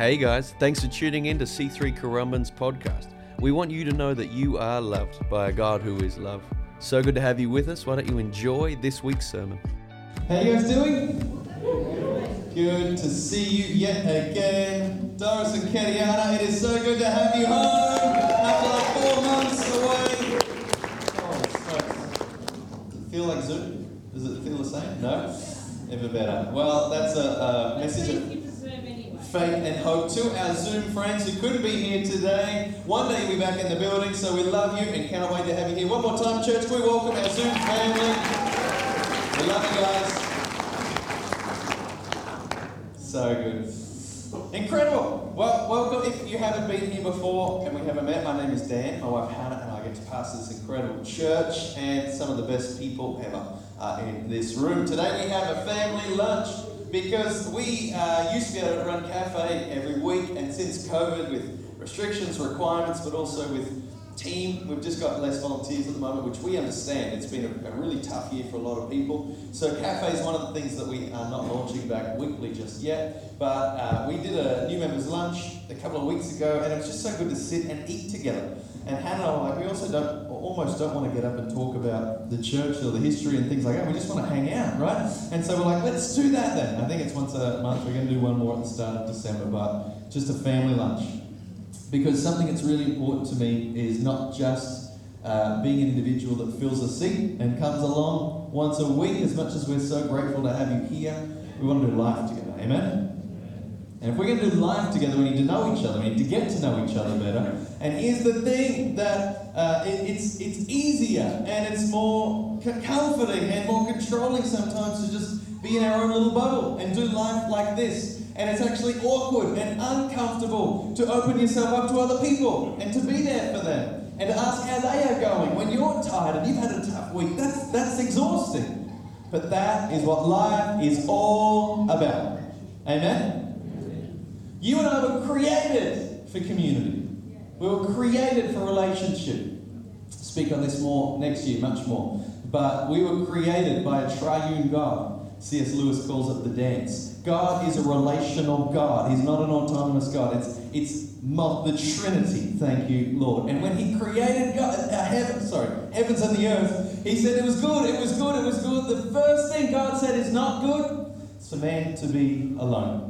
Hey guys, thanks for tuning in to C3 Currumbin's podcast. We want you to know that you are loved by a God who is love. So good to have you with us. Why don't you enjoy this week's sermon? How you guys doing? Good to see you yet again. Doris and Ketiana, it is so good to have you home after like four months away. Oh, feel like Zoom? Does it feel the same? No? Ever better. Well, that's a, a message of Thank you for Zoom anyway. Faith and hope to our Zoom friends who couldn't be here today. One day you'll be back in the building, so we love you and cannot wait to have you here. One more time, church, we welcome our Zoom family. We love you guys. So good. Incredible. Well, welcome. If you haven't been here before and we haven't met, my name is Dan. My wife Hannah and I get to pastor this incredible church and some of the best people ever are in this room. Today we have a family lunch because we uh, used to be able to run cafe every week, and since COVID, with restrictions, requirements, but also with team, we've just got less volunteers at the moment, which we understand. It's been a, a really tough year for a lot of people. So cafe is one of the things that we are not launching back weekly just yet. But uh, we did a new members lunch a couple of weeks ago, and it was just so good to sit and eat together. And Hannah and I, like, we also don't, almost don't want to get up and talk about the church or the history and things like that. We just want to hang out, right? And so we're like, let's do that then. I think it's once a month. We're going to do one more at the start of December, but just a family lunch because something that's really important to me is not just uh, being an individual that fills a seat and comes along once a week, as much as we're so grateful to have you here, we want to do life together. Amen? And if we're going to do life together, we need to know each other. We need to get to know each other better. And here's the thing that uh, it- it's, it's easier and it's more comforting and more controlling sometimes to just be in our own little bubble and do life like this. And it's actually awkward and uncomfortable to open yourself up to other people and to be there for them and to ask how they are going when you're tired and you've had a tough week. That's, that's exhausting. But that is what life is all about. Amen? You and I were created for community. We were created for relationship. Speak on this more next year, much more. But we were created by a triune God. C.S. Lewis calls it the dance. God is a relational God. He's not an autonomous God. It's it's the Trinity. Thank you, Lord. And when He created God, uh, heaven, sorry, heavens and the earth, He said it was good. It was good. It was good. The first thing God said is not good. It's for man to be alone.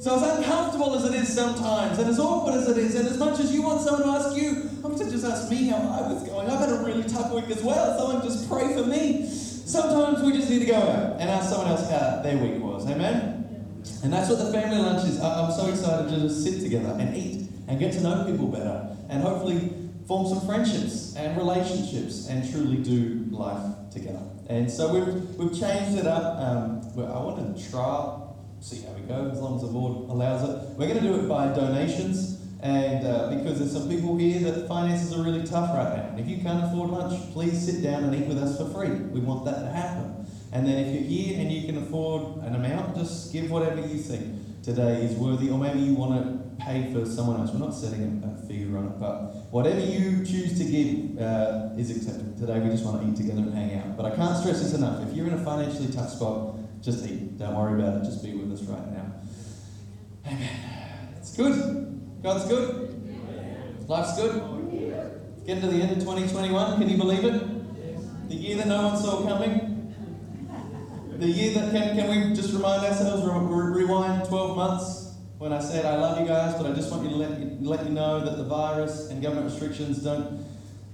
So as uncomfortable as it is sometimes, and as awkward as it is, and as much as you want someone to ask you, I'm going to just ask me how I was going. I've had a really tough week as well. Someone just pray for me. Sometimes we just need to go out and ask someone else how their week was. Amen? And that's what the family lunch is. I'm so excited to just sit together and eat and get to know people better and hopefully form some friendships and relationships and truly do life together. And so we've, we've changed it up. Um, I want to try see how we go as long as the board allows it. We're going to do it by donations, and uh, because there's some people here that finances are really tough right now. And if you can't afford lunch, please sit down and eat with us for free. We want that to happen. And then if you're here and you can afford an amount, just give whatever you think today is worthy, or maybe you want to pay for someone else. We're not setting a, a figure on it, but whatever you choose to give uh, is accepted. Today we just want to eat together and hang out. But I can't stress this enough. If you're in a financially tough spot, just eat. Don't worry about it. Just be with us right now. Amen. It's good. God's good. Life's good. Getting to the end of 2021. Can you believe it? The year that no one saw coming. The year that can, can we just remind ourselves, re- re- rewind 12 months when I said I love you guys, but I just want you to let let you know that the virus and government restrictions don't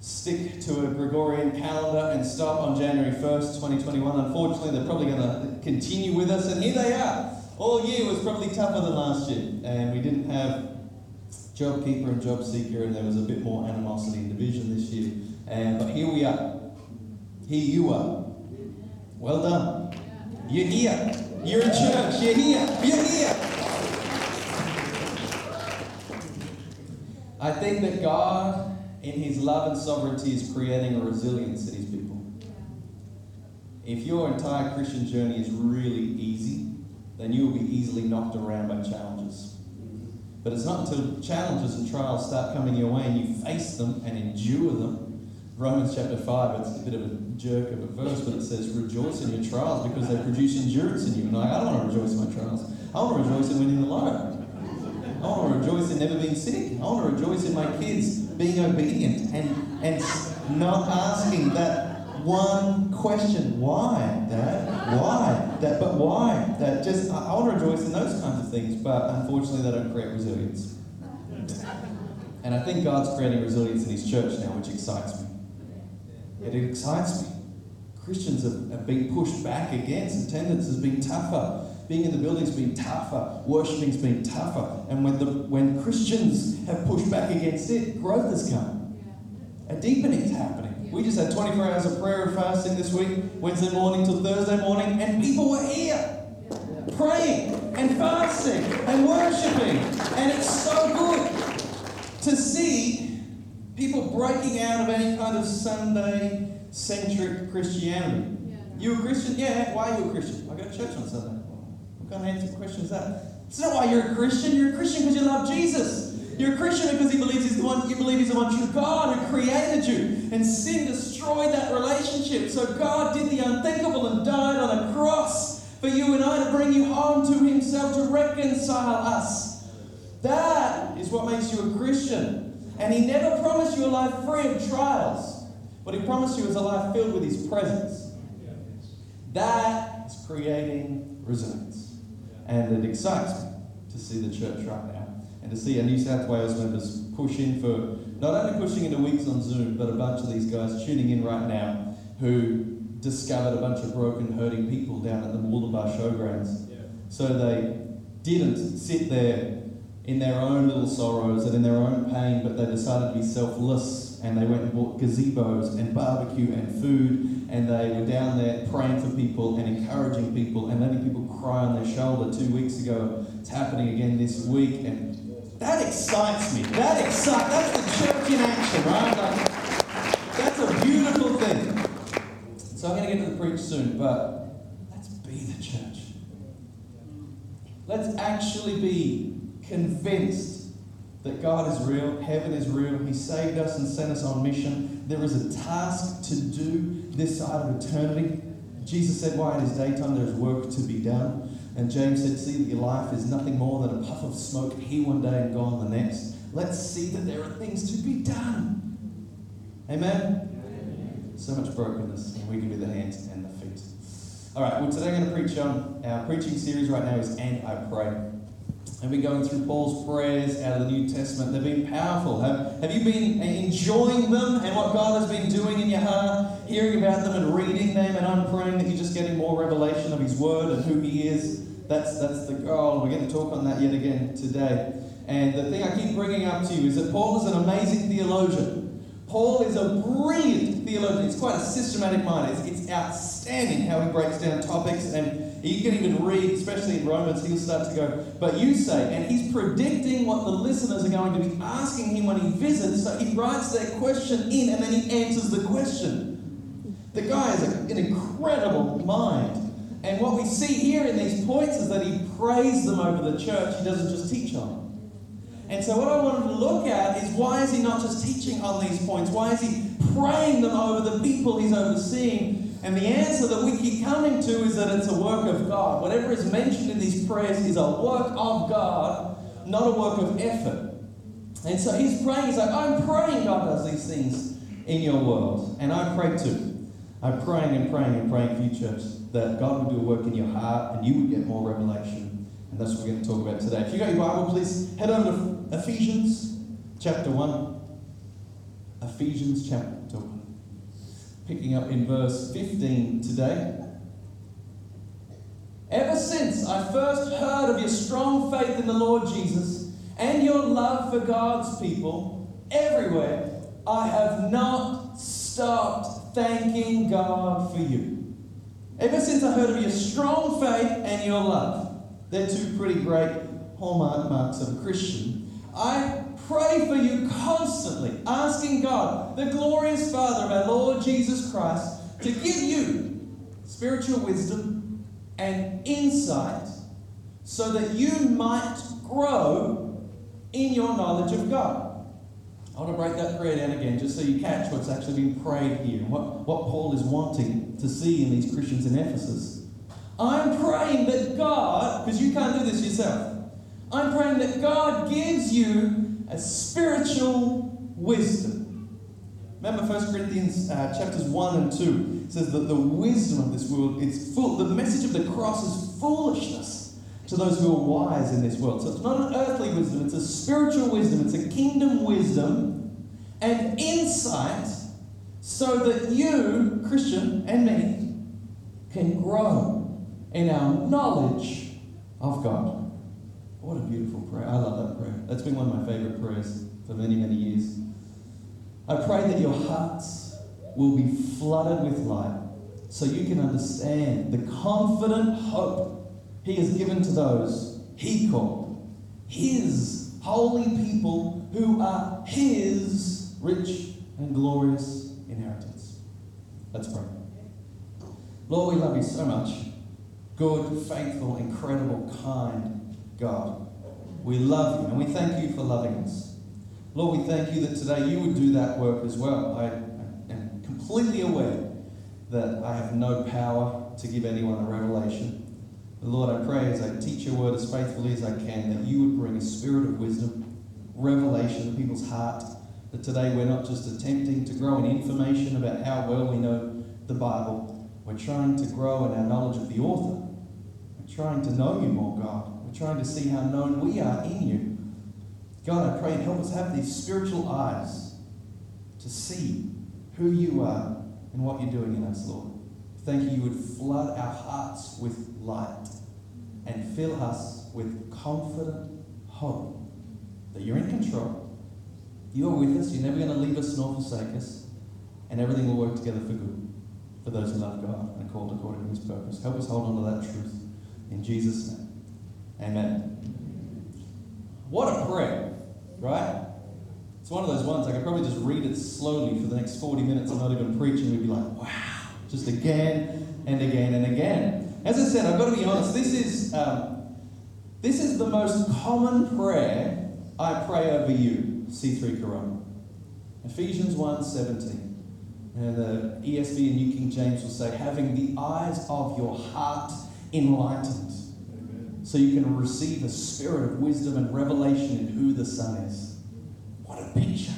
stick to a Gregorian calendar and stop on January 1st, 2021. Unfortunately, they're probably going to continue with us, and here they are. All year was probably tougher than last year, and we didn't have job keeper and job seeker, and there was a bit more animosity and division this year. And but here we are. Here you are. Well done. You're here. You're in church. You're here. You're here. I think that God, in His love and sovereignty, is creating a resilience in His people. If your entire Christian journey is really easy, then you will be easily knocked around by challenges. But it's not until challenges and trials start coming your way and you face them and endure them. Romans chapter 5, it's a bit of a jerk of a verse, but it says, Rejoice in your trials because they produce endurance in you. And I, I don't want to rejoice in my trials. I want to rejoice in winning the lottery. I want to rejoice in never being sick. I want to rejoice in my kids being obedient and, and not asking that one question. Why, Dad? Why? Dad? But why? Dad? Just, I, I want to rejoice in those kinds of things, but unfortunately they don't create resilience. And I think God's creating resilience in His church now, which excites me. It excites me. Christians have, have been pushed back against. Attendance has been tougher. Being in the building's been tougher. Worshipping's been tougher. And when, the, when Christians have pushed back against it, growth has come. A deepening's happening. We just had 24 hours of prayer and fasting this week, Wednesday morning till Thursday morning, and people were here praying and fasting and worshipping. And it's so good to see people breaking out of any kind of Sunday centric Christianity. Yeah. You a Christian? Yeah. Why are you a Christian? I go to church on Sunday. Kind of answer question is that? It's not why you're a Christian. You're a Christian because you love Jesus. You're a Christian because he believes he's the one. You believe he's the one true God who created you, and sin destroyed that relationship. So God did the unthinkable and died on a cross for you and I to bring you home to Himself to reconcile us. That is what makes you a Christian. And He never promised you a life free of trials. What He promised you is a life filled with His presence. That is creating resilience. And it excites me to see the church right now and to see our New South Wales members push in for not only pushing into weeks on Zoom, but a bunch of these guys tuning in right now who discovered a bunch of broken, hurting people down at the Mooloolaba Showgrounds. So they didn't sit there in their own little sorrows and in their own pain, but they decided to be selfless and they went and bought gazebos and barbecue and food and they were down there praying for people and encouraging people and letting people cry on their shoulder two weeks ago. It's happening again this week and that excites me. That excites. That's the church in action, right? Like, that's a beautiful thing. So I'm going to get to the preach soon, but let's be the church. Let's actually be convinced that God is real, heaven is real, He saved us and sent us on mission. There is a task to do this side of eternity. Jesus said, Why it is daytime, there is work to be done. And James said, See that your life is nothing more than a puff of smoke here one day and gone the next. Let's see that there are things to be done. Amen? So much brokenness, and we can be the hands and the feet. All right, well, today I'm going to preach on our preaching series right now is And I Pray. I've been going through Paul's prayers out of the New Testament. They've been powerful. Have, have you been enjoying them and what God has been doing in your heart, hearing about them and reading them? And I'm praying that you're just getting more revelation of His Word and who He is. That's, that's the goal. We're going to talk on that yet again today. And the thing I keep bringing up to you is that Paul is an amazing theologian. Paul is a brilliant theologian. It's quite a systematic mind. It's, it's outstanding how he breaks down topics. And you can even read, especially in Romans, he'll start to go, but you say, and he's predicting what the listeners are going to be asking him when he visits. So he writes their question in and then he answers the question. The guy has an incredible mind. And what we see here in these points is that he prays them over the church. He doesn't just teach on them. And so, what I wanted to look at is why is he not just teaching on these points? Why is he praying them over the people he's overseeing? And the answer that we keep coming to is that it's a work of God. Whatever is mentioned in these prayers is a work of God, not a work of effort. And so he's praying, he's like, I'm praying God does these things in your world. And I pray too. I'm praying and praying and praying for you, church, that God would do a work in your heart and you would get more revelation. And that's what we're going to talk about today. If you got your Bible, please head over to Ephesians chapter 1. Ephesians chapter 1. Picking up in verse 15 today. Ever since I first heard of your strong faith in the Lord Jesus and your love for God's people everywhere, I have not stopped thanking God for you. Ever since I heard of your strong faith and your love, they're two pretty great hallmark marks of a Christian. I pray for you constantly, asking God, the glorious Father of our Lord Jesus Christ, to give you spiritual wisdom and insight so that you might grow in your knowledge of God. I want to break that prayer down again just so you catch what's actually being prayed here and what, what Paul is wanting to see in these Christians in Ephesus. I'm praying that God, because you can't do this yourself, I'm praying that God gives you a spiritual wisdom. Remember 1 Corinthians uh, chapters 1 and 2 says that the wisdom of this world is full. The message of the cross is foolishness to those who are wise in this world. So it's not an earthly wisdom, it's a spiritual wisdom, it's a kingdom wisdom and insight so that you, Christian, and me, can grow in our knowledge of God. What a beautiful prayer. I love that prayer. That's been one of my favorite prayers for many, many years. I pray that your hearts will be flooded with light so you can understand the confident hope He has given to those He called, His holy people who are His rich and glorious inheritance. Let's pray. Lord, we love you so much. Good, faithful, incredible, kind God. We love you and we thank you for loving us. Lord, we thank you that today you would do that work as well. I am completely aware that I have no power to give anyone a revelation. But Lord, I pray as I teach your word as faithfully as I can that you would bring a spirit of wisdom, revelation in people's heart that today we're not just attempting to grow in information about how well we know the Bible, we're trying to grow in our knowledge of the author. We're trying to know you more, God. Trying to see how known we are in you. God, I pray and help us have these spiritual eyes to see who you are and what you're doing in us, Lord. Thank you, you would flood our hearts with light and fill us with confident hope that you're in control you are with us. You're never going to leave us nor forsake us. And everything will work together for good for those who love God and are called according to his purpose. Help us hold on to that truth. In Jesus' name. Amen. What a prayer, right? It's one of those ones I could probably just read it slowly for the next 40 minutes and not even preach, and we'd be like, wow, just again and again and again. As I said, I've got to be honest, this is, um, this is the most common prayer I pray over you C3 Currumbin. Ephesians 1:17. And the ESV and New King James will say, having the eyes of your heart enlightened. So you can receive a spirit of wisdom and revelation in who the Son is. What a picture.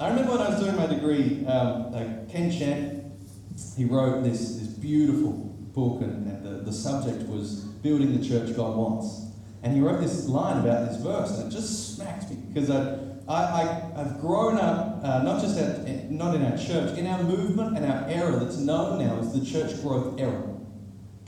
I remember when I was doing my degree, um, Ken Champ, he wrote this, this beautiful book, and, and the, the subject was Building the Church God Wants. And he wrote this line about this verse, and it just smacked me because I, I, I, have grown up, uh, not just at, not in our church, in our movement and our era that's known now as the church growth era.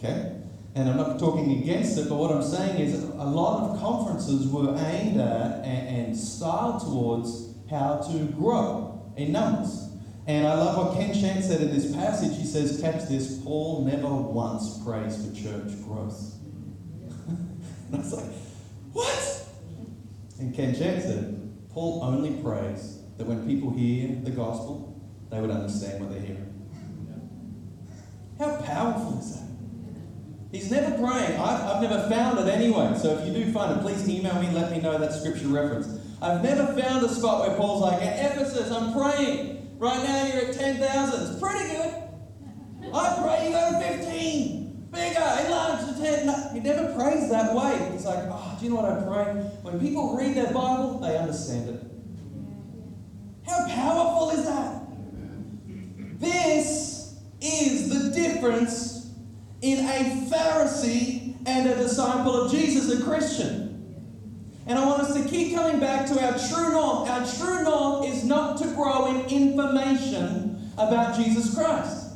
Okay? And I'm not talking against it, but what I'm saying is a lot of conferences were aimed at and, and styled towards how to grow in numbers. And I love what Ken Chan said in this passage. He says, catch this, Paul never once prays for church growth. And I was like, what? And Ken Chan said, Paul only prays that when people hear the gospel, they would understand what they're hearing. How powerful is that? He's never praying. I've, I've never found it anyway. So if you do find it, please email me, let me know that scripture reference. I've never found a spot where Paul's like, at Ephesus, I'm praying. Right now you're at 10,000. It's pretty good. I pray you go to 15 bigger, enlarge the tent. No, he never prays that way. He's like, oh, do you know what I pray? When people read their Bible, they understand it. How powerful is that? This is the difference in a Pharisee and a disciple of Jesus, a Christian. And I want us to keep coming back to our true north. Our true north is not to grow in information about Jesus Christ.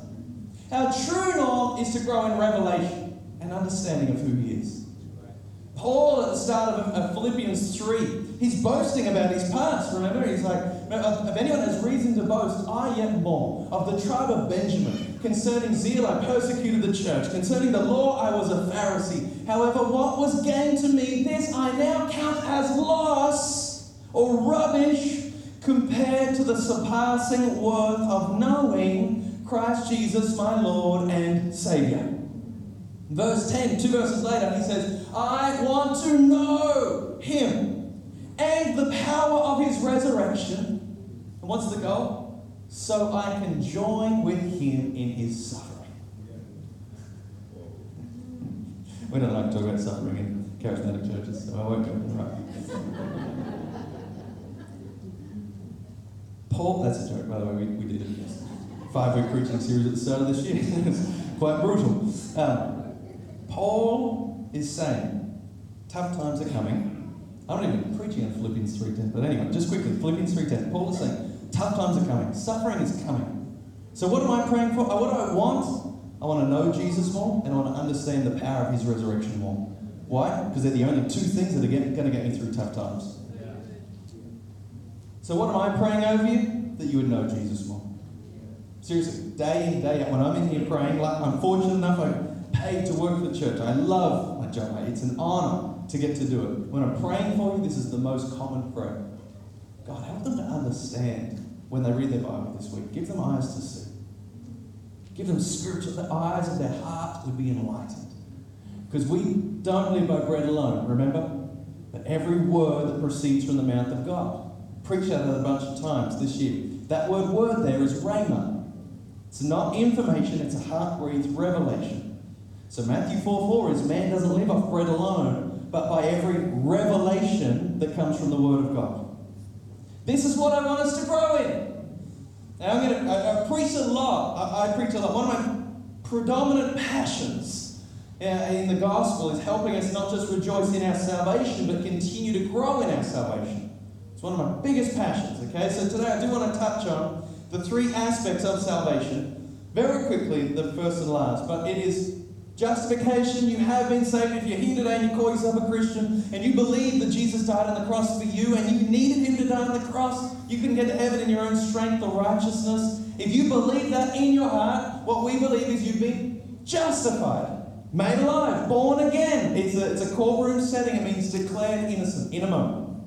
Our true north is to grow in revelation and understanding of who He is. Paul, at the start of, Philippians 3, he's boasting about his past. Remember, he's like, if anyone has reason to boast, I yet more. Of the tribe of Benjamin, concerning zeal, I persecuted the church. Concerning the law, I was a Pharisee. However, what was gain to me, this I now count as loss or rubbish compared to the surpassing worth of knowing Christ Jesus, my Lord and Savior. Verse 10, two verses later, he says, I want to know him and the power of his resurrection. And what's the goal? So I can join with him in his suffering. we don't like to talk about suffering in charismatic churches, so I won't go right? Paul, that's a joke, by the way, we, we did it. Five week preaching series at the start of this year. it's quite brutal. Um, Paul is saying, tough times are coming. I'm not even preaching on Philippians 3.10, but anyway, just quickly, Philippians 3.10. Paul is saying, tough times are coming. Suffering is coming. So what am I praying for? Uh, what do I want? I want to know Jesus more, and I want to understand the power of his resurrection more. Why? Because they're the only two things that are going to get me through tough times. So what am I praying over you? That you would know Jesus more. Seriously, day in, day out. When I'm in here praying, like I'm fortunate enough, I'm paid to work for the church. I love my job. It's an honor to get to do it. When I'm praying for you, this is the most common prayer. God, help them to understand when they read their Bible this week. Give them eyes to see. Give them spiritual, the eyes of their heart would be enlightened. Because we don't live by bread alone, remember? But every word that proceeds from the mouth of God. Preached that a bunch of times this year. That word word there is rhema. It's not information, it's a heart breathed revelation. So Matthew 4 4 is man doesn't live off bread alone, but by every revelation that comes from the Word of God. This is what I want us to grow in. Now, I'm going to I, I preach a lot. I, I, preach a lot. One of my predominant passions uh, in the gospel is helping us not just rejoice in our salvation, but continue to grow in our salvation. It's one of my biggest passions, okay? So today I do want to touch on the three aspects of salvation. Very quickly, the first and last, but it is Justification, you have been saved. If you're here today and you call yourself a Christian and you believe that Jesus died on the cross for you and you needed him to die on the cross, you can get to heaven in your own strength or righteousness. If you believe that in your heart, what we believe is you've been justified, made alive, born again. It's a, it's a courtroom setting, it means declared innocent in a moment.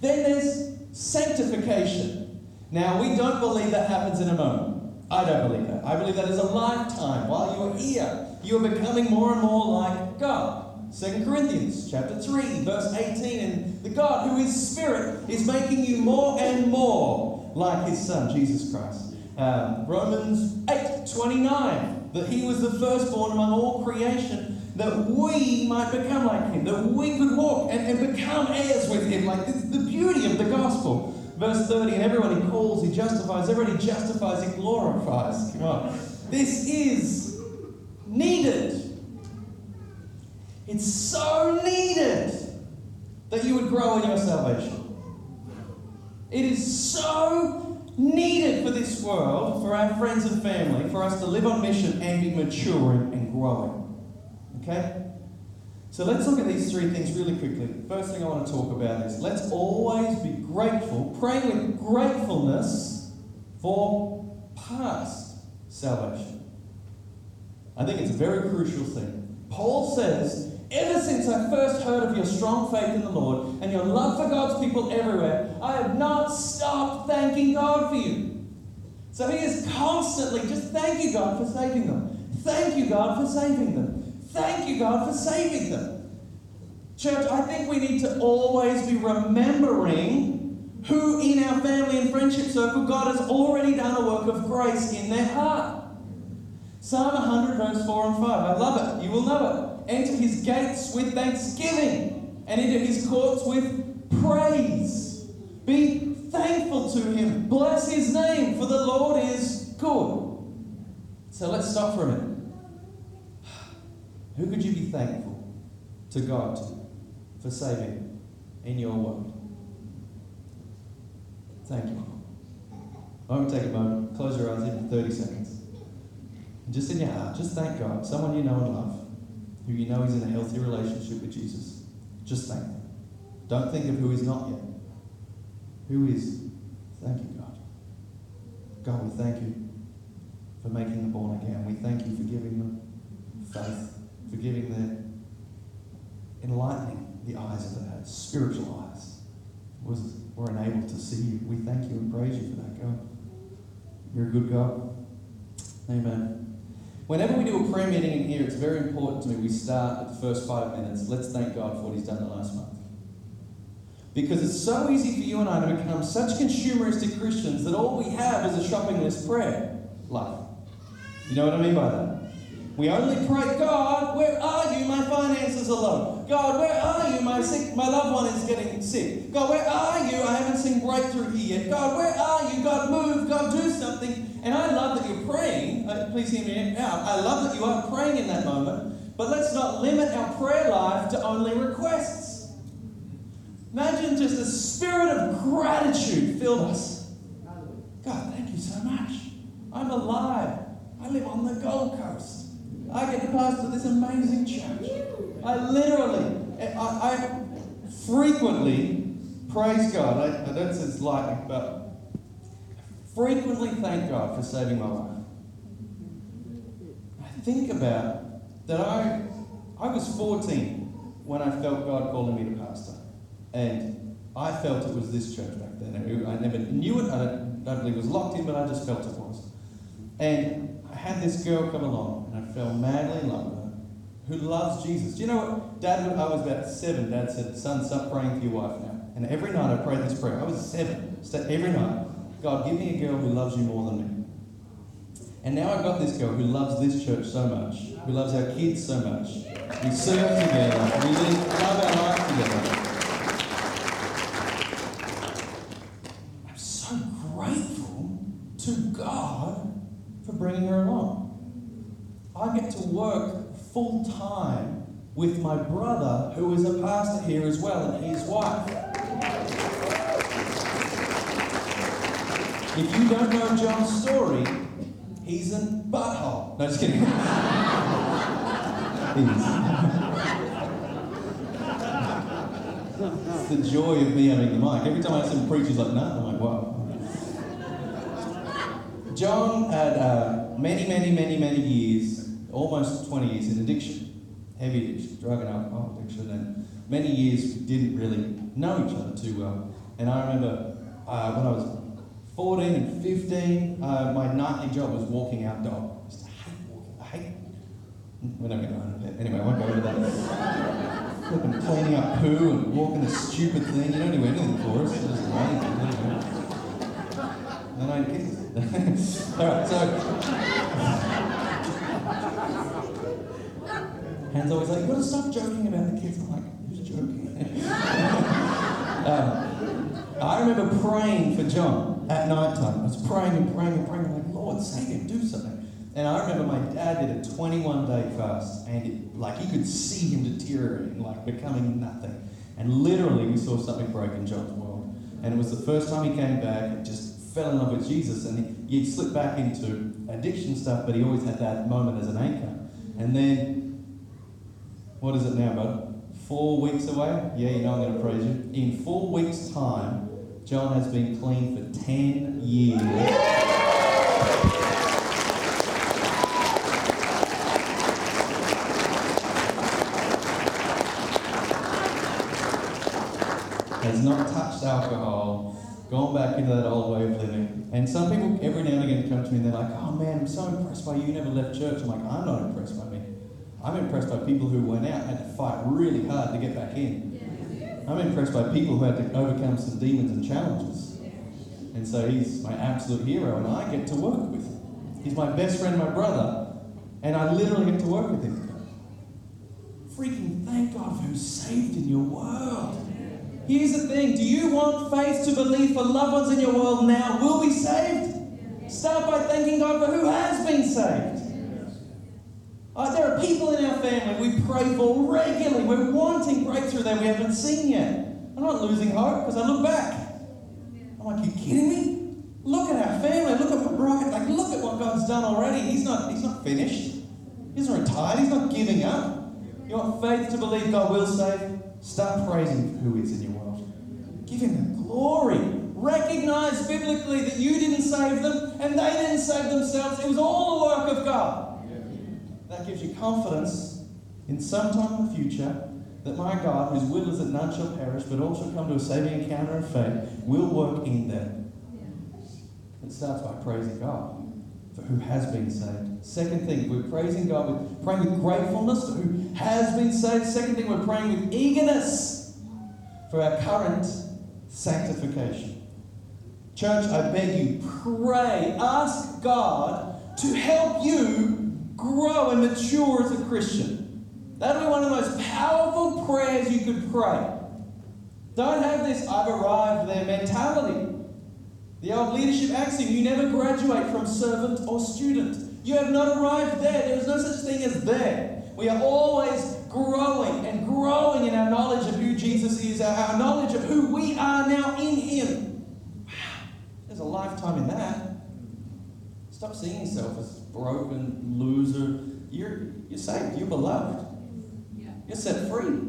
Then there's sanctification. Now, we don't believe that happens in a moment. I don't believe that. I believe that is a lifetime while you are here you are becoming more and more like God. 2 Corinthians chapter 3, verse 18, and the God who is Spirit is making you more and more like his Son, Jesus Christ. Um, Romans 8, 29, that he was the firstborn among all creation, that we might become like him, that we could walk and, and become heirs with him. Like this is the beauty of the gospel. Verse 30, and everyone he calls, he justifies, everyone he justifies, he glorifies. Come on. This is needed. It's so needed that you would grow in your salvation. It is so needed for this world, for our friends and family, for us to live on mission and be maturing and growing. Okay? So let's look at these three things really quickly. First thing I want to talk about is let's always be grateful, praying with gratefulness for past salvation. I think it's a very crucial thing. Paul says, Ever since I first heard of your strong faith in the Lord and your love for God's people everywhere, I have not stopped thanking God for you. So he is constantly just thank you, God, for saving them. Thank you, God, for saving them. Thank you, God, for saving them. Church, I think we need to always be remembering who in our family and friendship circle God has already done a work of grace in their heart. Psalm 100, verse 4 and 5. I love it. You will know it. Enter his gates with thanksgiving and into his courts with praise. Be thankful to him. Bless his name, for the Lord is good. So let's stop for a minute. Who could you be thankful to God for saving in your world? Thank you. I won't take a moment. Close your eyes in 30 seconds just in your heart, just thank God. Someone you know and love, who you know is in a healthy relationship with Jesus. Just thank them. Don't think of who is not yet. Who is? Thank you, God. God, we thank you for making them born again. We thank you for giving them faith, for giving them enlightening the eyes of their spiritual eyes. Was were enabled to see you. We thank you and praise you for that, God. You're a good God. Amen. Whenever we do a prayer meeting in here, it's very important to me we start at the first five minutes. Let's thank God for what He's done the last month. Because it's so easy for you and I to become such consumeristic Christians that all we have is a shopping list prayer life. You know what I mean by that? We only pray, God, where are you? My finances are low. God. Where are you? My sick, my loved one is getting sick. God, where are you? I haven't seen breakthrough here yet. God, where are you? God, move. God, do something. And I love that you're praying. Uh, please hear me out. I love that you are praying in that moment. But let's not limit our prayer life to only requests. Imagine just a spirit of gratitude filled us. God, thank you so much. I'm alive. I live on the Gold Coast. I get to pastor this amazing church. I literally, I, I frequently praise God. I, I don't say it's lightly, but frequently thank God for saving my life. I think about that I, I was 14 when I felt God calling me to pastor. And I felt it was this church back then. I never knew it. I don't, don't believe it was locked in, but I just felt it was. And I had this girl come along, and I fell madly in love with her, who loves Jesus. Do you know what? Dad, I was about seven. Dad said, Son, stop praying for your wife now. And every night I prayed this prayer. I was seven. So every night, God, give me a girl who loves you more than me. And now I've got this girl who loves this church so much, who loves our kids so much. We serve together. We live, love our life together. I'm so grateful to God for bringing her along. I get to work full time with my brother, who is a pastor here as well, and his wife. If you don't know John's story, he's a butthole. No, just kidding. it's the joy of me having the mic. Every time I see him preach, he's like, no. I'm like, wow. John had uh, many, many, many, many years, almost 20 years in addiction, heavy addiction, drug and alcohol addiction, and many years we didn't really know each other too well. And I remember uh, when I was 14 and 15, uh, my nightly job was walking out dog. I just hate walking. I hate. We're not going to into that. Anyway, I won't go into that. Flipping cleaning up poo and walking the stupid thing. You don't do anything for us. It's just. And I kids. All right, so. Han's always like, you gotta stop joking about the kids. I'm like, who's joking? um, I remember praying for John at night time. I was praying and praying and praying. Like, Lord, save him, do something. And I remember my dad did a 21 day fast, and it, like you could see him deteriorating, like becoming nothing. And literally, we saw something break in John's world. And it was the first time he came back and just fell in love with Jesus. And he, he slipped back into addiction stuff, but he always had that moment as an anchor. And then, what is it now, bud? Four weeks away? Yeah, you know I'm going to praise you. In four weeks' time, John has been clean for 10 years. Has not touched alcohol, gone back into that old way of living. And some people every now and again come to me and they're like, oh man, I'm so impressed by you, you never left church. I'm like, I'm not impressed by me. I'm impressed by people who went out and had to fight really hard to get back in. I'm impressed by people who had to overcome some demons and challenges. And so he's my absolute hero, and I get to work with him. He's my best friend, my brother, and I literally get to work with him. Freaking thank God for who's saved in your world. Here's the thing do you want faith to believe for loved ones in your world now will be saved? Start by thanking God for who has been saved. Uh, there are people in our family we pray for regularly. We're wanting breakthrough that we haven't seen yet. I'm not losing hope because I look back. I'm like, you kidding me? Look at our family. Look at my bride. Like, look at what God's done already. He's not, he's not finished. He's not retired. He's not giving up. You want faith to believe God will save? Start praising who is in your world. Give Him the glory. Recognize biblically that you didn't save them and they didn't save themselves. It was all the work of God. That gives you confidence in some time in the future that my God, whose will is that none shall perish, but all shall come to a saving encounter of faith, will work in them. It starts by praising God for who has been saved. Second thing, we're praising God with praying with gratefulness for who has been saved. Second thing, we're praying with eagerness for our current sanctification. Church, I beg you, pray, ask God to help you grow and mature as a Christian. That'll be one of the most powerful prayers you could pray. Don't have this I've arrived there mentality. The old leadership axiom you never graduate from servant or student. You have not arrived there. There is no such thing as there. We are always growing and growing in our knowledge of who Jesus is, our knowledge of who we are now in Him. Wow, there's a lifetime in that. Stop seeing yourself as broken, loser. You're, you're saved, you're beloved, you're set free.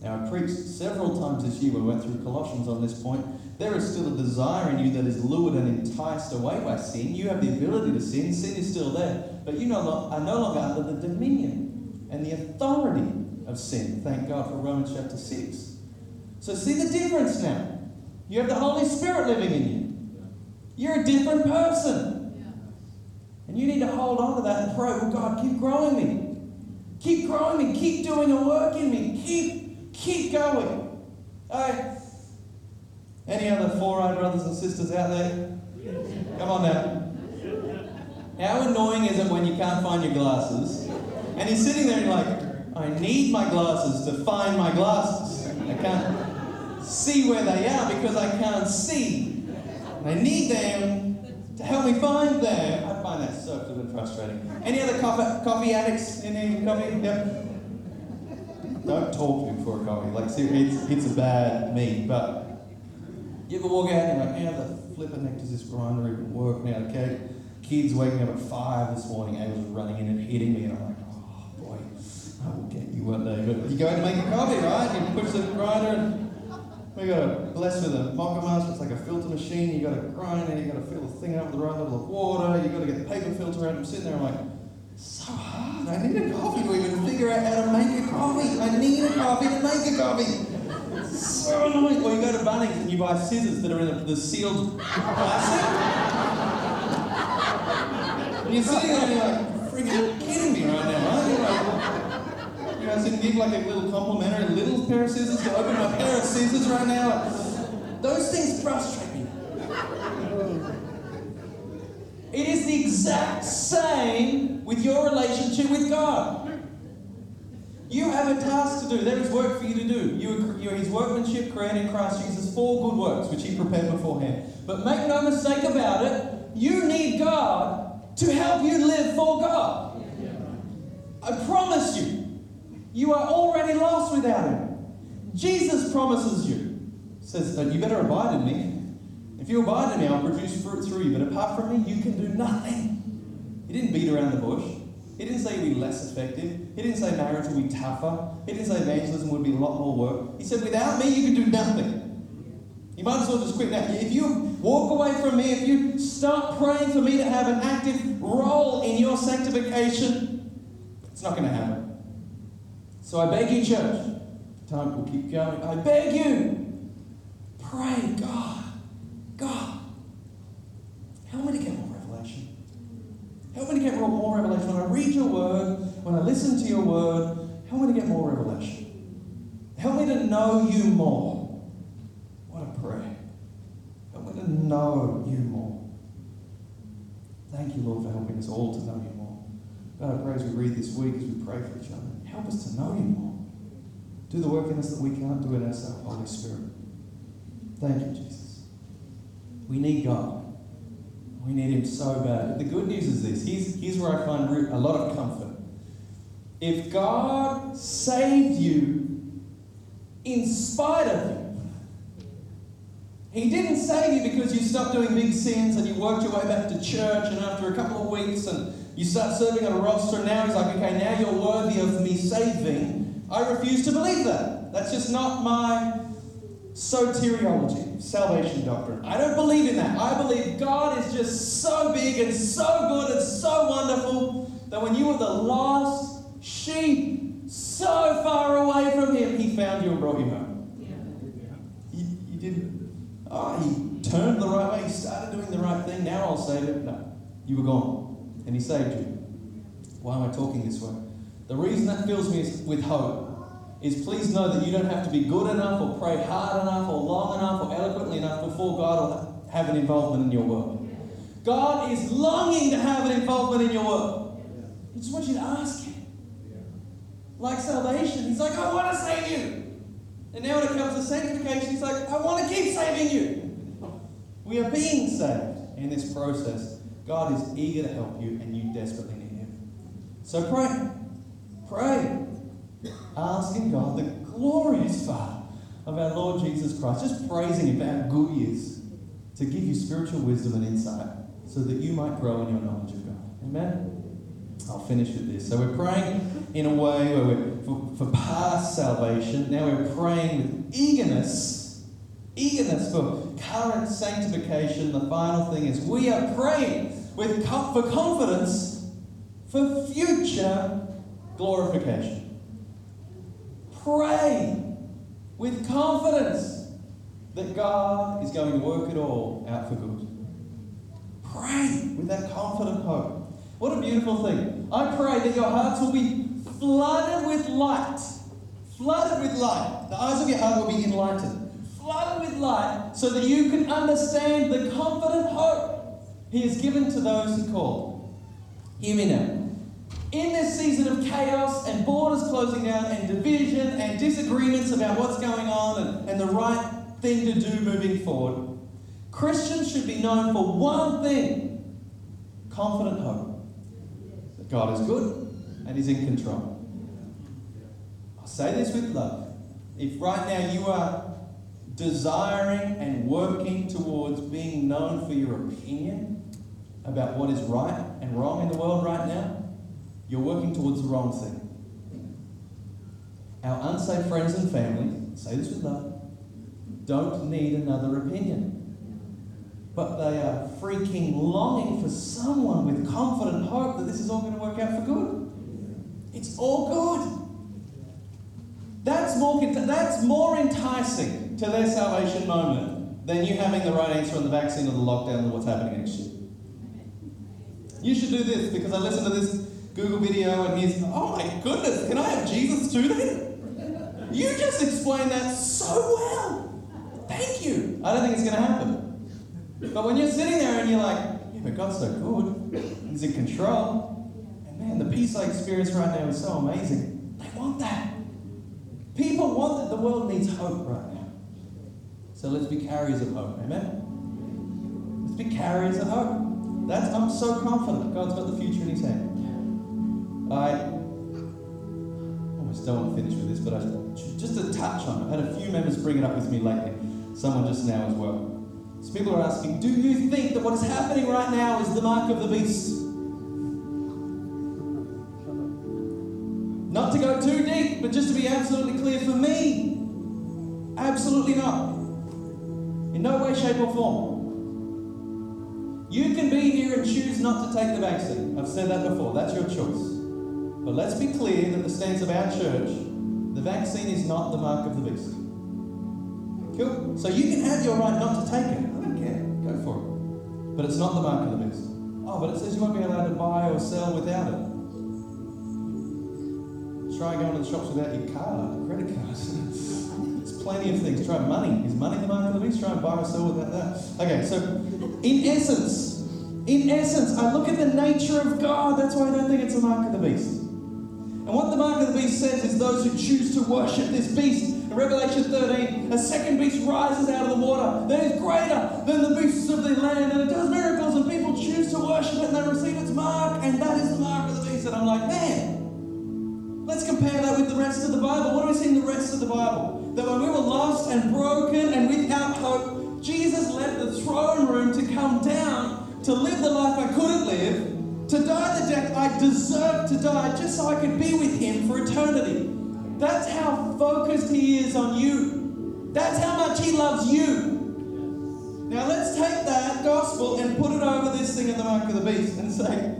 Now, I preached several times this year we went through Colossians on this point. There is still a desire in you that is lured and enticed away by sin. You have the ability to sin, sin is still there, but you are no longer under the dominion and the authority of sin. Thank God for Romans chapter 6. So, see the difference now. You have the Holy Spirit living in you, you're a different person. And you need to hold on to that and pray, well, God, keep growing me. Keep growing me. Keep doing a work in me. Keep, keep going. All right. Any other four-eyed brothers and sisters out there? Come on now. How annoying is it when you can't find your glasses? And he's sitting there and like, I need my glasses to find my glasses. I can't see where they are because I can't see. I need them to help me find them. Find that so flippin' frustrating. Any other coffee, coffee addicts? Any coffee? Yep. Don't talk to me before a coffee. Like, see, it's, it's a bad me. But you ever walk out and you're like, how the flippin' heck does this grinder even work now? Okay, kids waking up at five this morning, Abel's running in and hitting me, and I'm like, oh boy, I will get you one day. But you go to make a coffee, right? You push the grinder and we got a bless with a master, it's like a filter machine, you got to grind and you got to fill the thing up with the right level of water, you got to get the paper filter out. I'm sitting there, I'm like, so hard. I need a coffee to even figure out how to make a coffee. I need a coffee to make a coffee. It's so annoying. Or you go to Bunnings and you buy scissors that are in the, the sealed plastic. And you're sitting there and you're like, freaking kidding me right now, guys didn't give like a little complimentary little pair of scissors to open my pair of scissors right now. Those things frustrate me. It is the exact same with your relationship with God. You have a task to do. There is work for you to do. You you are His workmanship created in Christ Jesus for good works, which He prepared beforehand. But make no mistake about it, you need God to help you live for God. I promise you, you are already lost without Him. Jesus promises you, says, You better abide in me. If you abide in me, I'll produce fruit through you. But apart from me, you can do nothing. He didn't beat around the bush. He didn't say you'd be less effective. He didn't say marriage would be tougher. He didn't say evangelism would be a lot more work. He said, without me, you can do nothing. You might as well just quit now. If you walk away from me, if you start praying for me to have an active role in your sanctification, it's not going to happen. So I beg you, church, time will keep going. I beg you, pray, God. God, help me to get more revelation. Help me to get more revelation. When I read your word, when I listen to your word, help me to get more revelation. Help me to know you more. What a prayer. Help me to know you more. Thank you, Lord, for helping us all to know you more. God, I pray as we read this week, as we pray for each other, help us to know you more. Do the work in us that we can't do in ourselves, Holy Spirit. Thank you, Jesus. We need God. We need Him so bad. The good news is this here's, here's where I find a lot of comfort. If God saved you in spite of you, He didn't save you because you stopped doing big sins and you worked your way back to church, and after a couple of weeks and you start serving on a roster, and now He's like, okay, now you're worthy of me saving. I refuse to believe that. That's just not my soteriology, salvation doctrine. I don't believe in that. I believe God is just so big and so good and so wonderful that when you were the lost sheep, so far away from Him, He found you and brought you home. Yeah. You, you didn't. Oh, He turned the right way. He started doing the right thing. Now I'll save it. No, you were gone, and He saved you. Why am I talking this way? The reason that fills me with hope is please know that you don't have to be good enough or pray hard enough or long enough or eloquently enough before God will have an involvement in your world. God is longing to have an involvement in your world. He just wants you to ask Him. like salvation. He's like, I want to save you. And now when it comes to sanctification, he's like, I want to keep saving you. We are being saved in this process. God is eager to help you, and you desperately need Him. So pray. Pray. Asking God, the glorious Father of our Lord Jesus Christ, just praising Him for how good He is, to give you spiritual wisdom and insight so that you might grow in your knowledge of God. Amen? I'll finish with this. So we're praying in a way where we're for, for past salvation. Now we're praying with eagerness, eagerness for current sanctification. The final thing is we are praying with for confidence for future glorification. Pray with confidence that God is going to work it all out for good. Pray with that confident hope. What a beautiful thing. I pray that your hearts will be flooded with light. Flooded with light. The eyes of your heart will be enlightened. Flooded with light so that you can understand the confident hope He has given to those He called. Hear me now. In this season of chaos and borders closing down and division and disagreements about what's going on and, and the right thing to do moving forward, Christians should be known for one thing confident hope. That God is good and He's in control. I say this with love. If right now you are desiring and working towards being known for your opinion about what is right and wrong in the world right now, you're working towards the wrong thing. Our unsafe friends and family, say this with love, don't need another opinion. But they are freaking longing for someone with confident hope that this is all going to work out for good. It's all good. That's more, that's more enticing to their salvation moment than you having the right answer on the vaccine or the lockdown or what's happening next year. You should do this because I listened to this Google video and he's, oh my goodness, can I have Jesus too then? You just explained that so well. Thank you. I don't think it's going to happen. But when you're sitting there and you're like, yeah, but God's so good, He's in control. And man, the peace I experience right now is so amazing. They want that. People want that. The world needs hope right. So let's be carriers of hope. Amen? Let's be carriers of hope. That's, I'm so confident God's got the future in His hand. I almost don't want to finish with this, but I, just to touch on it, I've had a few members bring it up with me lately, someone just now as well. So people are asking, do you think that what is happening right now is the mark of the beast? Not to go too deep, but just to be absolutely clear for me, absolutely not. In no way, shape, or form. You can be here and choose not to take the vaccine. I've said that before. That's your choice. But let's be clear that the stance of our church, the vaccine is not the mark of the beast. Cool. So you can have your right not to take it. I don't care. Go for it. But it's not the mark of the beast. Oh, but it says you won't be allowed to buy or sell without it. Try going to the shops without your card, credit card. Plenty of things. Try money. Is money the mark of the beast? Try and buy or sell without that. Okay, so in essence, in essence, I look at the nature of God. That's why I don't think it's a mark of the beast. And what the mark of the beast says is those who choose to worship this beast. In Revelation 13, a second beast rises out of the water that is greater than the beasts of the land, and it does miracles, and people choose to worship it, and they receive its mark, and that is the mark of the beast. And I'm like, man, let's compare that with the rest of the Bible. What do we see in the rest of the Bible? That when we were lost and broken and without hope, Jesus left the throne room to come down to live the life I couldn't live to die the death I deserved to die just so I could be with Him for eternity. That's how focused He is on you. That's how much He loves you. Now let's take that gospel and put it over this thing in the mark of the beast and say,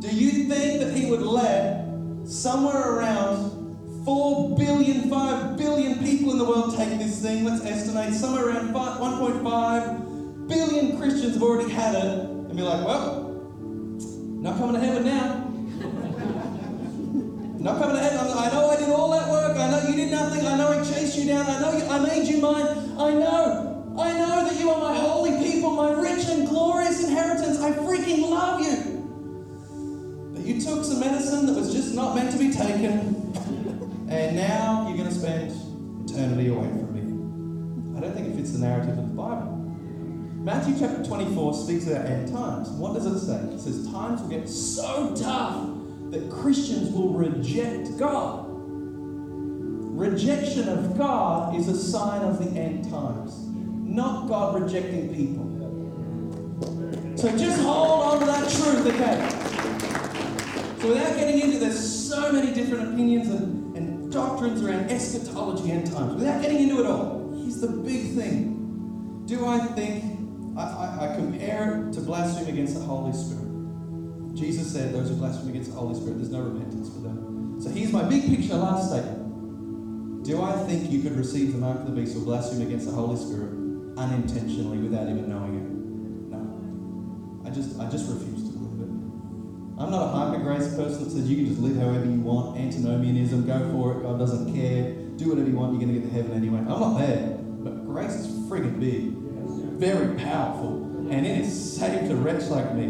do you think that He would let somewhere around 4 billion, 5 billion people in the world take this thing? Let's estimate somewhere around 1.5 billion Christians have already had it and be like, well, not coming to heaven now. Not coming to heaven. I know I did all that work. I know you did nothing. I know I chased you down. I know you, I made you mine. I know. I know that you are my holy people, my rich and glorious inheritance. I freaking love you. But you took some medicine that was just not meant to be taken. And now you're going to spend eternity away from me. I don't think it fits the narrative of the Bible. Matthew chapter 24 speaks about end times. What does it say? It says times will get so tough that Christians will reject God. Rejection of God is a sign of the end times, not God rejecting people. So just hold on to that truth, okay? So without getting into there's so many different opinions and, and doctrines around eschatology and times, without getting into it all, here's the big thing. Do I think I, I, I compare to blasphemy against the Holy Spirit? Jesus said those who blaspheme against the Holy Spirit, there's no repentance for them. So here's my big picture last statement. Do I think you could receive the mark of the beast or blaspheme against the Holy Spirit unintentionally without even knowing it? No. I just I just refuse to. I'm not a hyper grace person that says you can just live however you want, antinomianism, go for it, God doesn't care, do whatever you want, you're gonna get to heaven anyway. I'm not there. But grace is friggin' big, very powerful, and it is saved a wretch like me.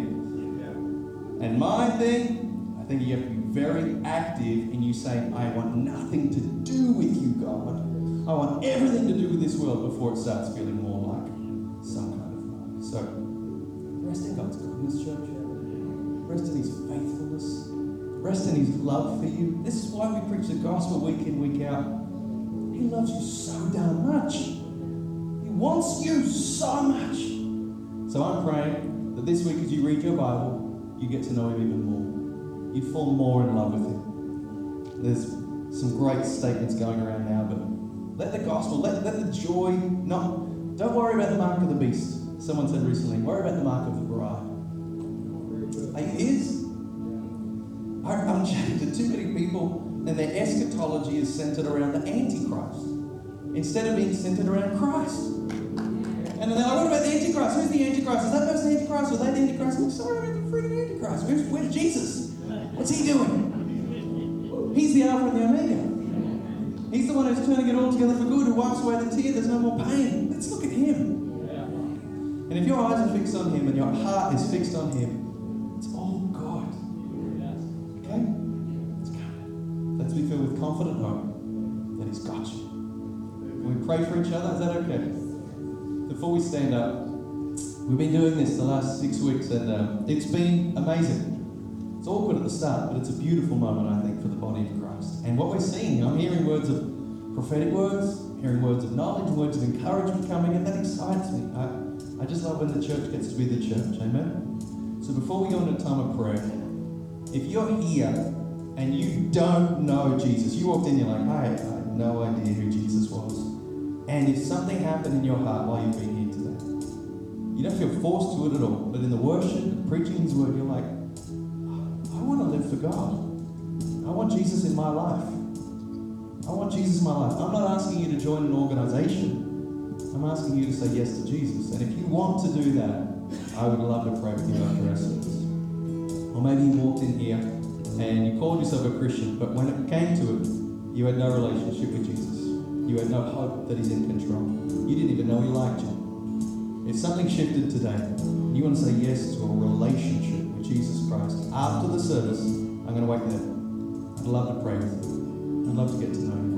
And my thing, I think you have to be very active in you saying, I want nothing to do with you, God. I want everything to do with this world before it starts feeling more like some kind of mark. So, rest in God's goodness, church. Rest in His faithfulness. Rest in His love for you. This is why we preach the gospel week in, week out. He loves you so damn much. He wants you so much. So I'm praying that this week as you read your Bible, you get to know him even more. You fall more in love with him. There's some great statements going around now, but let the gospel, let, let the joy, not, don't worry about the mark of the beast. Someone said recently, worry about the mark of the bride. Are I'm chatting to too many people, and their eschatology is centered around the Antichrist instead of being centered around Christ. And then they're like, what about the Antichrist? Who's the Antichrist? Is that person the Antichrist? Or is that the Antichrist? I'm sorry about the freaking Antichrist. Where's, where's Jesus? What's he doing? He's the Alpha and the Omega. He's the one who's turning it all together for good, who wipes away the tear. There's no more pain. Let's look at him. And if your eyes are fixed on him and your heart is fixed on him, confident hope that he's got you. Can we pray for each other? Is that okay? Before we stand up, we've been doing this the last six weeks and um, it's been amazing. It's awkward at the start, but it's a beautiful moment, I think, for the body of Christ. And what we're seeing, I'm hearing words of prophetic words, hearing words of knowledge, words of encouragement coming, and that excites me. I, I just love when the church gets to be the church. Amen? So before we go into a time of prayer, if you're here and you don't know Jesus, you walked in, you're like, I, I had no idea who Jesus was. And if something happened in your heart while you've been here today, you don't feel forced to it at all, but in the worship, the preaching His word, you're like, I want to live for God. I want Jesus in my life. I want Jesus in my life. I'm not asking you to join an organization. I'm asking you to say yes to Jesus. And if you want to do that, I would love to pray with you after service. Or maybe you walked in here and you called yourself a Christian, but when it came to it, you had no relationship with Jesus. You had no hope that He's in control. You didn't even know He liked you. If something shifted today, you want to say yes to a relationship with Jesus Christ, after the service, I'm going to wait there. I'd love to pray with you. I'd love to get to know you.